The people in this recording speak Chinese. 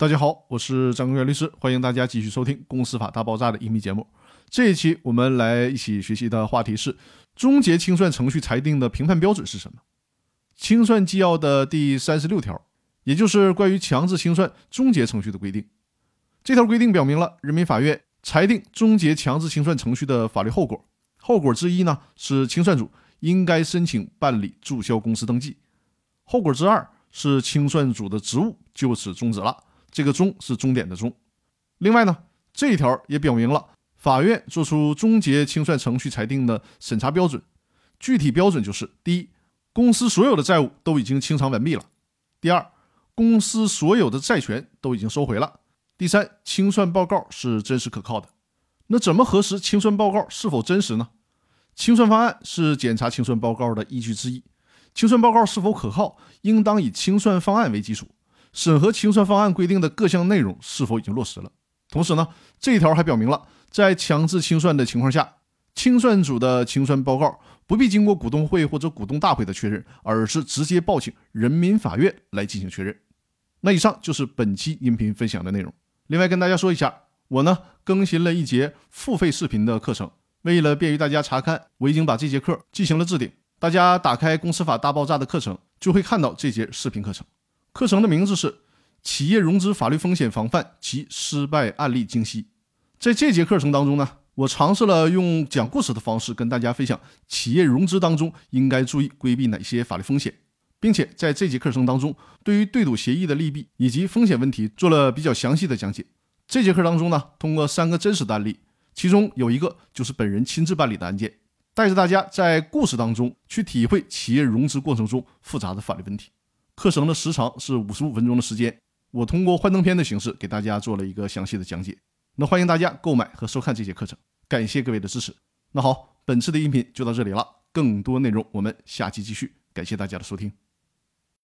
大家好，我是张根元律师，欢迎大家继续收听《公司法大爆炸》的音频节目。这一期我们来一起学习的话题是：终结清算程序裁定的评判标准是什么？清算纪要的第三十六条，也就是关于强制清算终结程序的规定。这条规定表明了人民法院裁定终结强制清算程序的法律后果。后果之一呢，是清算组应该申请办理注销公司登记；后果之二是清算组的职务就此终止了。这个“终”是终点的“终”。另外呢，这一条也表明了法院作出终结清算程序裁定的审查标准。具体标准就是：第一，公司所有的债务都已经清偿完毕了；第二，公司所有的债权都已经收回了；第三，清算报告是真实可靠的。那怎么核实清算报告是否真实呢？清算方案是检查清算报告的依据之一。清算报告是否可靠，应当以清算方案为基础。审核清算方案规定的各项内容是否已经落实了。同时呢，这一条还表明了，在强制清算的情况下，清算组的清算报告不必经过股东会或者股东大会的确认，而是直接报请人民法院来进行确认。那以上就是本期音频分享的内容。另外跟大家说一下，我呢更新了一节付费视频的课程，为了便于大家查看，我已经把这节课进行了置顶。大家打开《公司法大爆炸》的课程，就会看到这节视频课程。课程的名字是《企业融资法律风险防范及失败案例精析》。在这节课程当中呢，我尝试了用讲故事的方式跟大家分享企业融资当中应该注意规避哪些法律风险，并且在这节课程当中，对于对赌协议的利弊以及风险问题做了比较详细的讲解。这节课当中呢，通过三个真实的案例，其中有一个就是本人亲自办理的案件，带着大家在故事当中去体会企业融资过程中复杂的法律问题。课程的时长是五十五分钟的时间，我通过幻灯片的形式给大家做了一个详细的讲解。那欢迎大家购买和收看这节课程，感谢各位的支持。那好，本次的音频就到这里了，更多内容我们下期继续，感谢大家的收听。